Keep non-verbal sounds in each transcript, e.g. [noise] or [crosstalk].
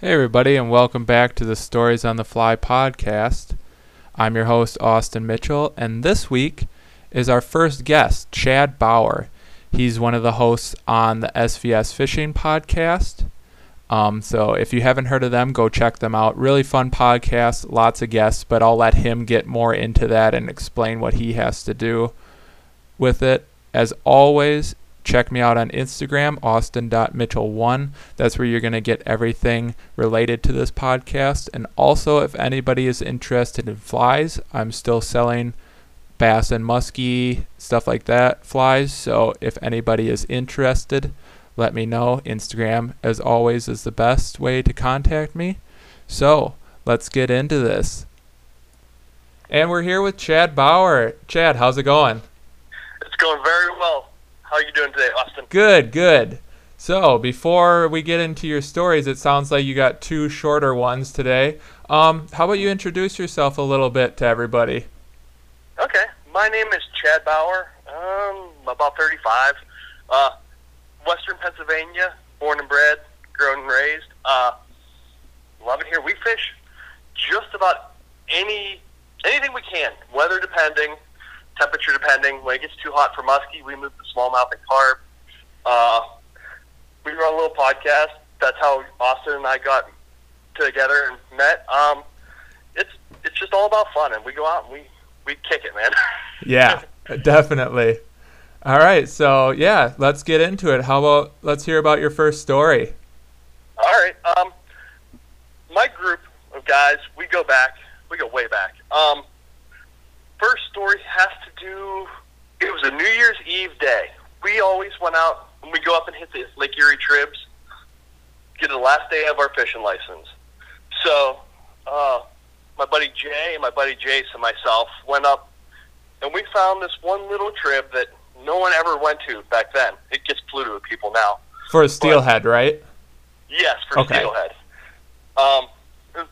Hey, everybody, and welcome back to the Stories on the Fly podcast. I'm your host, Austin Mitchell, and this week is our first guest, Chad Bauer. He's one of the hosts on the SVS Fishing podcast. Um, so if you haven't heard of them, go check them out. Really fun podcast, lots of guests, but I'll let him get more into that and explain what he has to do with it. As always, check me out on Instagram, austin.mitchell1. That's where you're going to get everything related to this podcast. And also, if anybody is interested in flies, I'm still selling bass and muskie, stuff like that, flies. So if anybody is interested, let me know. Instagram, as always, is the best way to contact me. So let's get into this. And we're here with Chad Bauer. Chad, how's it going? It's going very well. How are you doing today, Austin? Good, good. So before we get into your stories, it sounds like you got two shorter ones today. Um, how about you introduce yourself a little bit to everybody? Okay, my name is Chad Bauer. Um, about 35. Uh, Western Pennsylvania, born and bred, grown and raised. Uh, love it here. We fish just about any anything we can, weather depending, temperature depending. When it gets too hot for muskie, we move to smallmouth and carp. Uh, we run a little podcast. That's how Austin and I got together and met. Um, it's it's just all about fun, and we go out and we we kick it, man. [laughs] Yeah, definitely. All right, so yeah, let's get into it. How about let's hear about your first story? All right. Um, my group of guys, we go back. We go way back. Um, first story has to do. It was a New Year's Eve day. We always went out and we go up and hit the Lake Erie tribs. Get the last day of our fishing license. So, uh, my buddy Jay and my buddy Jace and myself went up, and we found this one little trib that no one ever went to back then. It gets polluted with people now. For a steelhead, right? Yes, for Okay. steelhead. Um,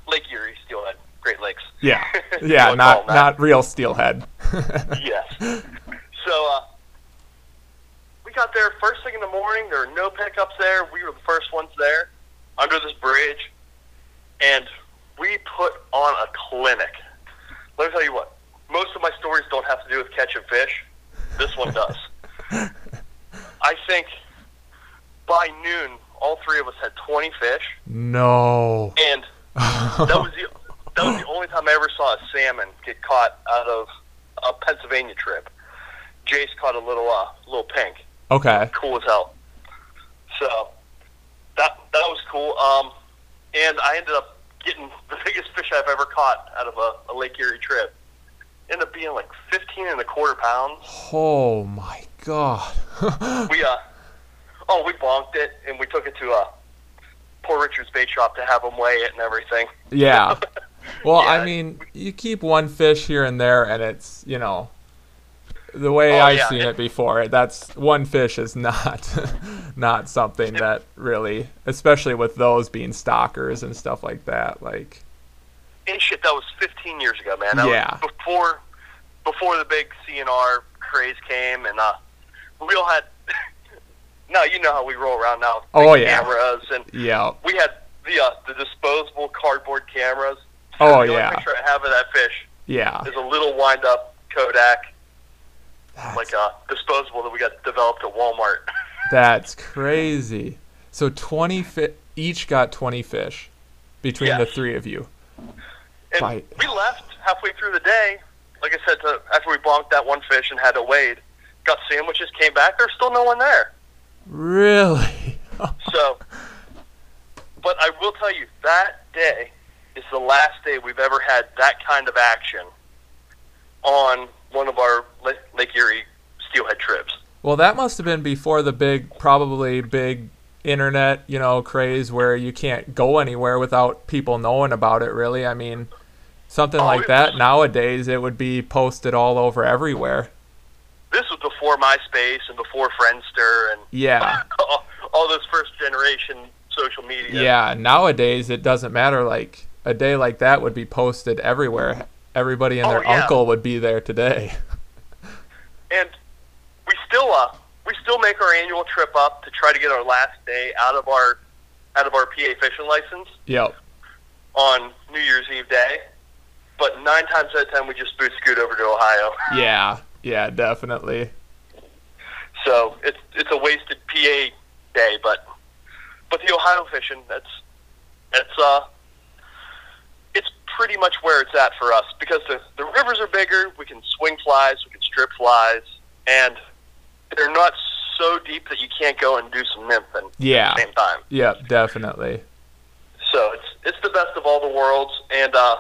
Lake Erie, steelhead, Great Lakes. Yeah, [laughs] yeah, not not real steelhead. [laughs] yes. So uh, we got there first thing in the morning. There were no pickups there. We were the first ones there under this bridge, and we put on a clinic. Let me tell you what. Most of my stories don't have to do with catching fish. This one does. [laughs] I think by noon, all three of us had 20 fish, no. and that was the that was the [clears throat] only time I ever saw a salmon get caught out of a Pennsylvania trib. Jace caught a little uh, little pink, okay. cool as hell. So that that was cool. Um, and I ended up getting [laughs] the biggest fish I've ever caught out of a, a Lake Erie trib. Ended up being like 15 and a quarter pounds. Oh my god. [laughs] We uh oh we bonked it and we took it to uh Poor Richard's bait shop to have them weigh it and everything. yeah. [laughs] Well, I mean, you keep one fish here and there, and it's you know, the way Oh, I've yeah. seen it before. That's one fish is [laughs] not not something that really, especially with those being stockers and stuff like that. Like, And shit, that was 15 years ago, man. That Yeah. was before before the big CNR craze came, and uh, we all had. [laughs] now you know how we roll around now. with Oh, yeah. Cameras, and yeah. we had the uh, the disposable cardboard cameras. [laughs] Oh, the yeah. picture I have of that fish Yeah. is a little wind up Kodak, That's, like a disposable that we got developed at Walmart. [laughs] that's crazy. So 20 fi- each got 20 fish between the three of you. And Right. we left halfway through the day. Like I said, to, after we bonked that one fish and had to wade, got sandwiches, came back. There's still no one there. Really? [laughs] So, but I will tell you that day is the last day we've ever had that kind of action on one of our Lake Erie steelhead trips. Well, that must have been before the big, probably big internet, you know, craze where you can't go anywhere without people knowing about it, really. I mean, something Oh, like that was- nowadays, it would be posted all over everywhere. This was before MySpace and before Friendster and Yeah. [laughs] all, all those first generation social media. Yeah. Nowadays, it doesn't matter. Like, a day like that would be posted everywhere. Everybody and Oh, their yeah. uncle would be there today. and we still uh we still make our annual trip up to try to get our last day out of our out of our PA fishing license Yep. on New Year's Eve day. But nine times out of ten, we just boot scoot over to Ohio. [laughs] Yeah. Yeah. Definitely. So it's it's a wasted PA day, but but the Ohio fishing that's it's uh pretty much where it's at for us because the the rivers are bigger. We can swing flies, we can strip flies, and they're not so deep that you can't go and do some nymphing Yeah. at the same time. Yep. Definitely. So it's it's the best of all the worlds, and uh,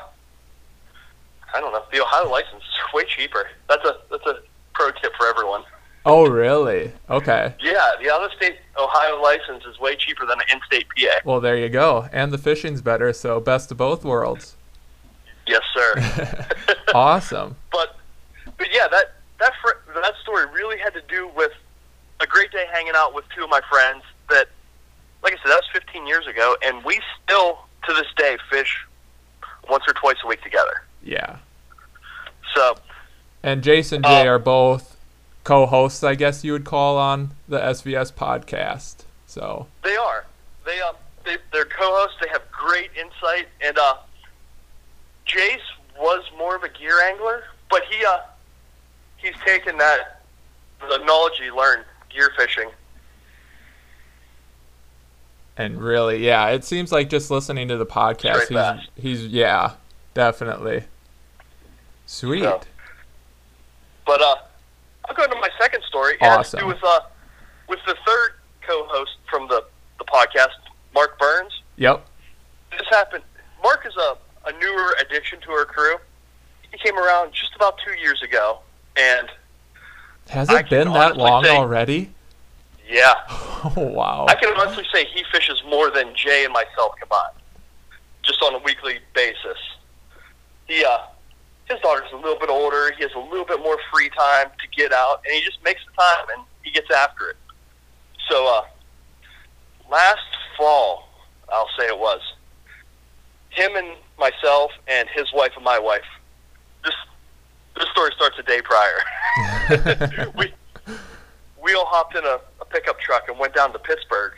I don't know the Ohio license is [laughs] way cheaper. That's a that's a pro tip for everyone. Oh, really? Okay. Yeah, the out of state Ohio license is way cheaper than an in state PA. Well, there you go. And the fishing's better, so best of both worlds. Yes, sir. [laughs] awesome. [laughs] but but yeah, that that fr- that story really had to do with a great day hanging out with two of my friends. That, like I said, that was 15 years ago, and we still to this day fish once or twice a week together. Yeah. So And Jace and Jay Um, are both co-hosts, I guess you would call on the SVS podcast. So they are they um they, they're co-hosts. They have great insight, and uh, Jace was more of a gear angler, but he uh he's taken that the knowledge he learned gear fishing and really, yeah, it seems like just listening to the podcast, he's he's yeah, definitely. Sweet. So- But uh, I'll go into my second story. It to Awesome. with uh, with the third co-host from the the podcast, Mark Burns. Yep. This happened. Mark is a a newer addition to our crew. He came around just about two years ago, and Has it been that long say- already? yeah, Oh [laughs] wow. I can honestly say he fishes more than Jay and myself combined, just on a weekly basis. He uh, his daughter's a little bit older. He has a little bit more free time to get out, and he just makes the time and he gets after it. So uh, last fall, I'll say it was him and myself and his wife and my wife. This this story starts a day prior. [laughs] we we all hopped in a, a pickup truck and went down to Pittsburgh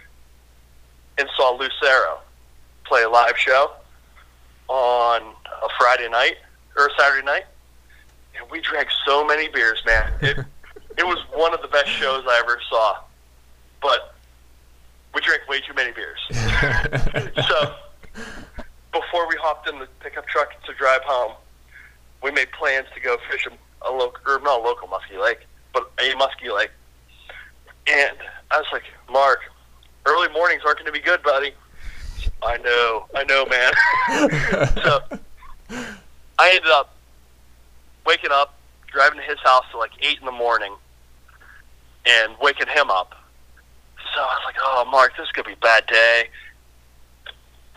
and saw Lucero play a live show on a Friday night or a Saturday night, and we drank so many beers, man. It it was one of the best shows I ever saw, but we drank way too many beers. [laughs] so before we hopped in the pickup truck to drive home, we made plans to go fish a, a local, or not a local muskie lake, but a muskie lake. And I was like, Mark, early mornings aren't going to be good, buddy. I know, I know, man. [laughs] so I ended up waking up, driving to his house at like eight in the morning, and waking him up. So I was like, "Oh, Mark, this is gonna be a bad day."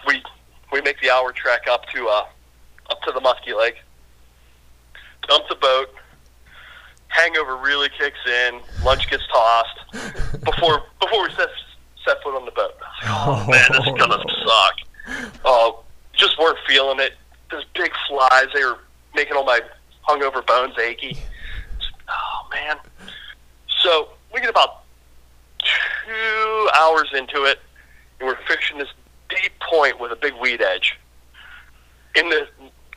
We we make the hour trek up to uh up to the Muskie Lake, dump the boat. Hangover really kicks in. Lunch gets tossed before [laughs] before we set set foot on the boat. Like, oh man, this is gonna suck. Oh, just weren't feeling it. Those big flies, they were making all my hungover bones achy. Oh man. So we get about two hours into it, and we're fishing this deep point with a big weed edge. In the,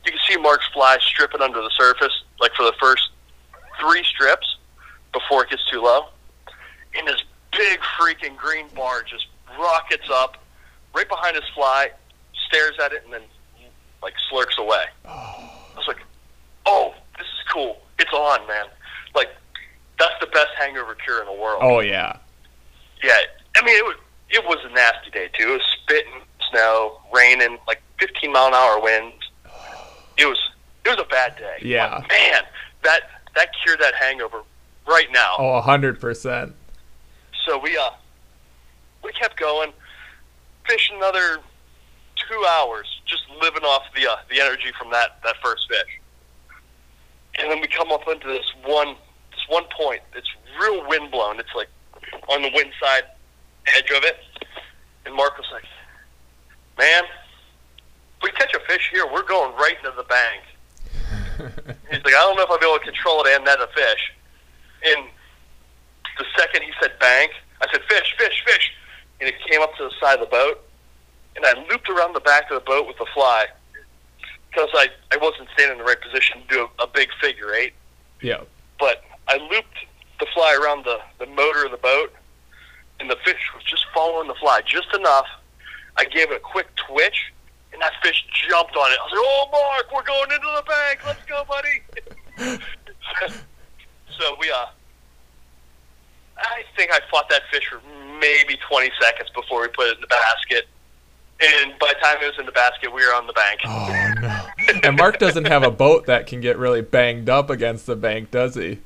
you can see Mark's fly stripping under the surface, like for the first three strips before it gets too low. And this big freaking green bar just rockets up right behind his fly, stares at it, and then like slurks away. Oh. I was like, "Oh, this is cool. It's on, man!" Like that's the best hangover cure in the world. oh yeah. Yeah, I mean it was it was a nasty day too. It was spitting, snow, raining, like 15 mile an hour winds. It was it was a bad day. Yeah. Man, that that cured that hangover right now. Oh, a hundred percent. So we uh we kept going, fishing another two hours, just living off the uh, the energy from that that first fish. And then we come up into this one this one point. It's real wind blown. It's like on the wind side edge of it. And Mark was like, "Man, we catch a fish here, we're going right into the bank." [laughs] He's like, "I don't know if I'll be able to control it and net a fish." And the second he said bank, I said fish, fish, fish, and it came up to the side of the boat. and I looped around the back of the boat with the fly because I, I wasn't standing in the right position to do a, a big figure eight. Yeah. But I looped the fly around the, the motor of the boat, and the fish was just following the fly just enough. I gave it a quick twitch, and that fish jumped on it. I was like, "Oh, Mark, we're going into the bank. Let's go, buddy!" [laughs] so we, uh, I think I fought that fish for maybe 20 seconds before we put it in the basket. And by the time it was in the basket, we were on the bank. Oh no! and Mark doesn't have a boat that can get really banged up against the bank, does he?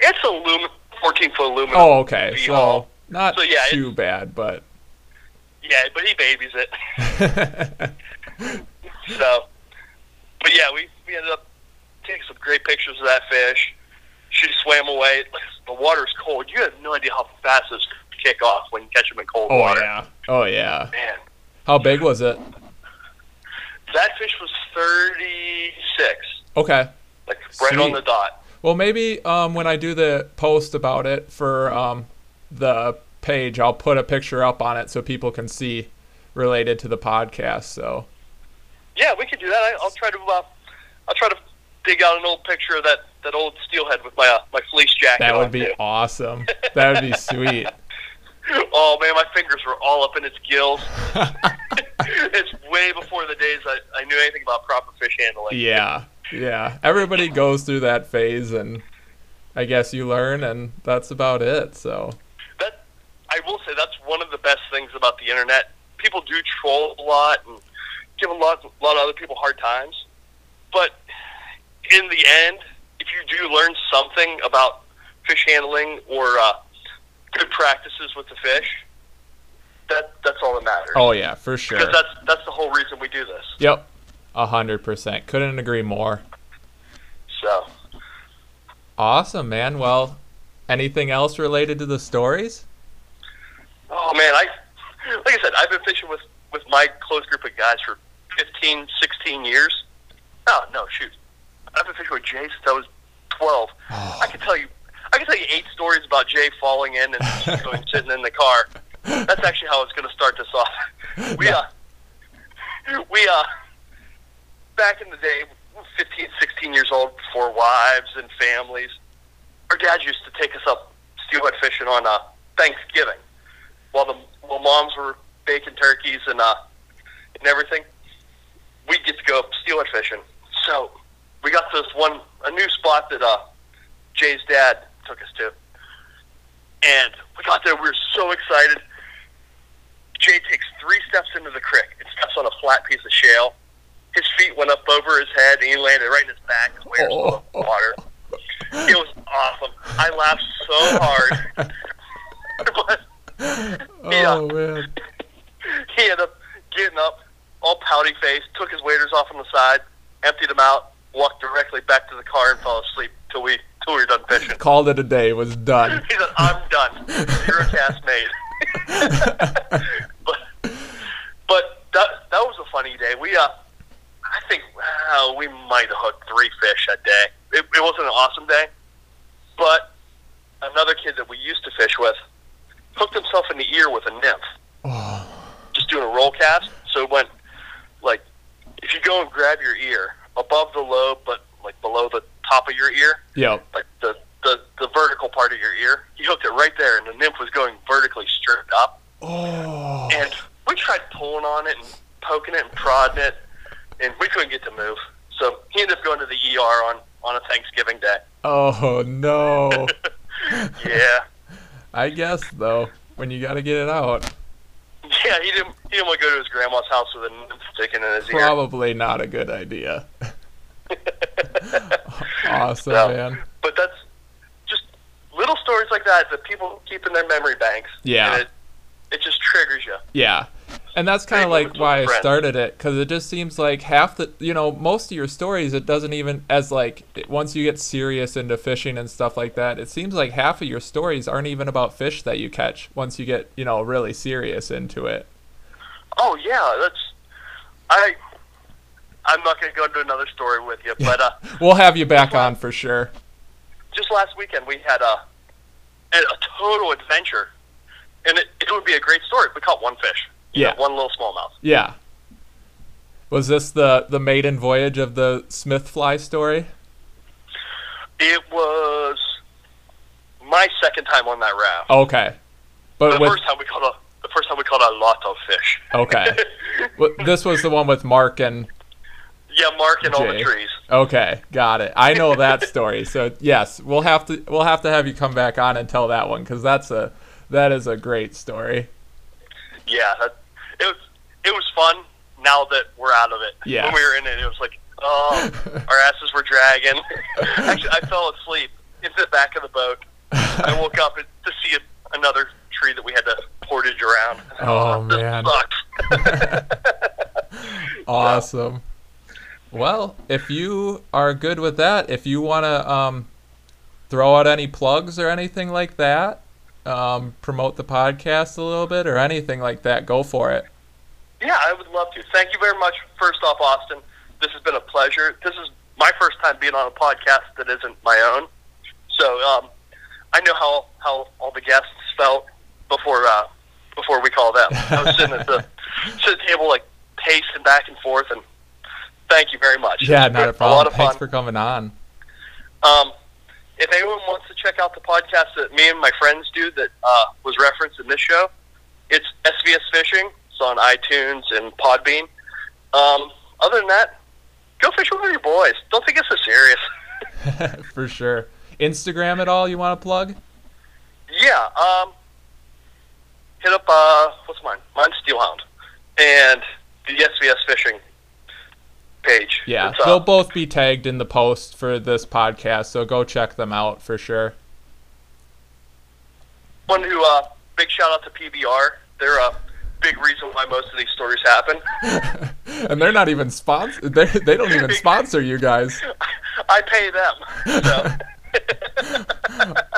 It's aluminum, 14 foot aluminum. Oh, okay. So not So, yeah, too bad, but Yeah, but he babies it. [laughs] So, but yeah, we, we ended up taking some great pictures of that fish. She swam away. The water's cold. You have no idea how fast this kick off when you catch them in cold oh water. yeah, oh yeah. Man, How big was it? that fish was 36. Okay. Like right on the dot. Well, maybe um, when I do the post about it for um, the page, I'll put a picture up on it so people can see related to the podcast. So Yeah, we could do that. I, I'll try to. Uh, I'll try to dig out an old picture of that, that old steelhead with my uh, my fleece jacket. that would be too. awesome. That would be [laughs] sweet. Oh man, my fingers were all up in its gills. [laughs] it's way before the days I, I knew anything about proper fish handling. yeah, yeah. Everybody goes through that phase, and I guess you learn, and that's about it. So I will say that's one of the best things about the internet. People do troll a lot and give a lot, a lot of other people hard times, but in the end, if you do learn something about fish handling or uh, good practices with the fish, that that's all that matters. oh yeah, for sure. because that's that's the whole reason we do this. Yep, a hundred percent. Couldn't agree more. So. Awesome, man. Well, anything else related to the stories? Oh man, I like I said, I've been fishing with with my close group of guys for 15, 16 years. Oh no, shoot, I've been fishing with Jay since I was twelve. I can tell you, I can tell you eight stories about Jay falling in and [laughs] going sitting in the car. That's actually how it's going to start this off. [laughs] We uh, we uh, back in the day, 15, 16 years old, before wives and families, our dad used to take us up steelhead fishing on uh, Thanksgiving while the while moms were baking turkeys and uh and everything, we'd get to go steelhead fishing. So we got this one a new spot that uh Jay's dad took us to. And we got there, we were so excited. Jay takes three steps into the creek and steps on a flat piece of shale. His feet went up over his head and he landed right in his back full of water. It was awesome. I laughed so hard. [laughs] but. Oh man. [laughs] he ended up getting up, all pouty faced, took his waders off on the side, emptied them out, walked directly back to the car, and fell asleep till we till we were done fishing. [laughs] Called it a day. Was done. He said, "I'm done. You're a cast made." [laughs] but but that that was a funny day. We uh, I think uh, we might have hooked three fish that day. It, it wasn't an awesome day, but another kid that we used to fish with hooked himself in the ear with a nymph Oh, just doing a roll cast. So it went like if you go and grab your ear above the lobe, but like below the top of your ear, Yeah. like the the, the vertical part of your ear. He hooked it right there, and the nymph was going vertically straight up. Oh. And we tried pulling on it and poking it and prodding it, and we couldn't get to move. So he ended up going to the ER on on a Thanksgiving day. Oh no. [laughs] Yeah, I guess though, when you got to get it out, yeah. He didn't he didn't want to go to his grandma's house with a nymph sticking in his ear. probably not a good idea. [laughs] Awesome, No. man. but that's just little stories like that that people keep in their memory banks. Yeah. And it, it just triggers you. Yeah. And that's kind of like why I started it because it just seems like half the, you know, most of your stories, it doesn't even, as like, once you get serious into fishing and stuff like that, it seems like half of your stories aren't even about fish that you catch once you get, you know, really serious into it. Oh yeah, that's I. I'm not going to go into another story with you, but uh, [laughs] We'll have you back on for sure. just last weekend we had a a, a total adventure, and it, it would be a great story. We caught one fish. You Yeah. one little smallmouth. Yeah. Was this the the maiden voyage of the Smithfly story? It was my second time on that raft. Okay. But the with first time we caught a the first time we caught a lot of fish. okay. [laughs] Well, this was the one with Mark and yeah, Mark and all the trees. Okay, got it. I know that [laughs] story. So yes, we'll have to we'll have to have you come back on and tell that one because that's a that is a great story. Yeah, that, it was it was fun. Now that we're out of it, Yeah. when we were in it, it was like, oh, our asses were dragging. [laughs] Actually, I fell asleep in the back of the boat. I woke up to see a, another tree that we had to portage around. Oh, [laughs] this man. sucks. [laughs] Awesome. Well, if you are good with that, if you want to um, throw out any plugs or anything like that, um, promote the podcast a little bit or anything like that, go for it. Yeah, I would love to. Thank you very much. First off, Austin, this has been a pleasure. This is my first time being on a podcast that isn't my own. So um, I know how, how all the guests felt before uh, before we called them. I was sitting at the, [laughs] sitting at the table like pacing back and forth, and thank you very much. Yeah, not a problem. lot of Thanks fun. for coming on. Um, if anyone wants to check out the podcast that me and my friends do that uh, was referenced in this show, it's SVS Fishing. It's on iTunes and Podbean. Um, other than that, go fishing with your boys. Don't take it so serious. [laughs] [laughs] for sure. Instagram at all you want to plug? Yeah. Um, hit up uh, what's mine? Mine's Steelhound, and the SVS Fishing page. Yeah, It's, uh, they'll both be tagged in the post for this podcast, so go check them out for sure. one who uh, big shout out to PBR. They're a big reason why most of these stories happen. [laughs] and they're not even sponsor. They they don't even sponsor you guys. [laughs] I pay them. So. [laughs]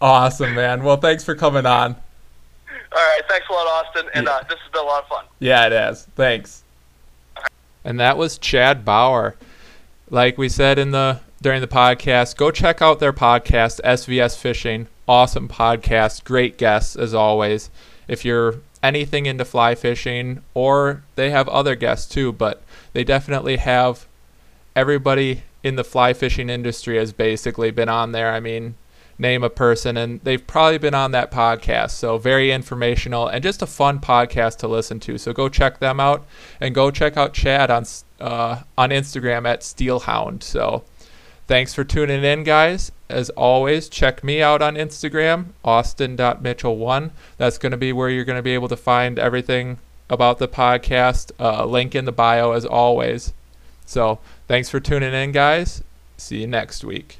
Awesome, man. Well, thanks for coming on. All right, thanks a lot, Austin, and uh, this has been a lot of fun. Yeah, it is. Thanks. And that was Chad Bauer. Like we said in the during the podcast, go check out their podcast, SVS Fishing. Awesome podcast, great guests as always. If you're anything into fly fishing, or they have other guests too, but they definitely have everybody in the fly fishing industry has basically been on there. I mean, name a person, and they've probably been on that podcast. So, very informational and just a fun podcast to listen to. So, go check them out and go check out Chad on uh, on Instagram at Steelhound. So, thanks for tuning in, guys. As always, check me out on Instagram, austin.mitchell1. That's going to be where you're going to be able to find everything about the podcast. Uh, link in the bio, as always. So, thanks for tuning in, guys. See you next week.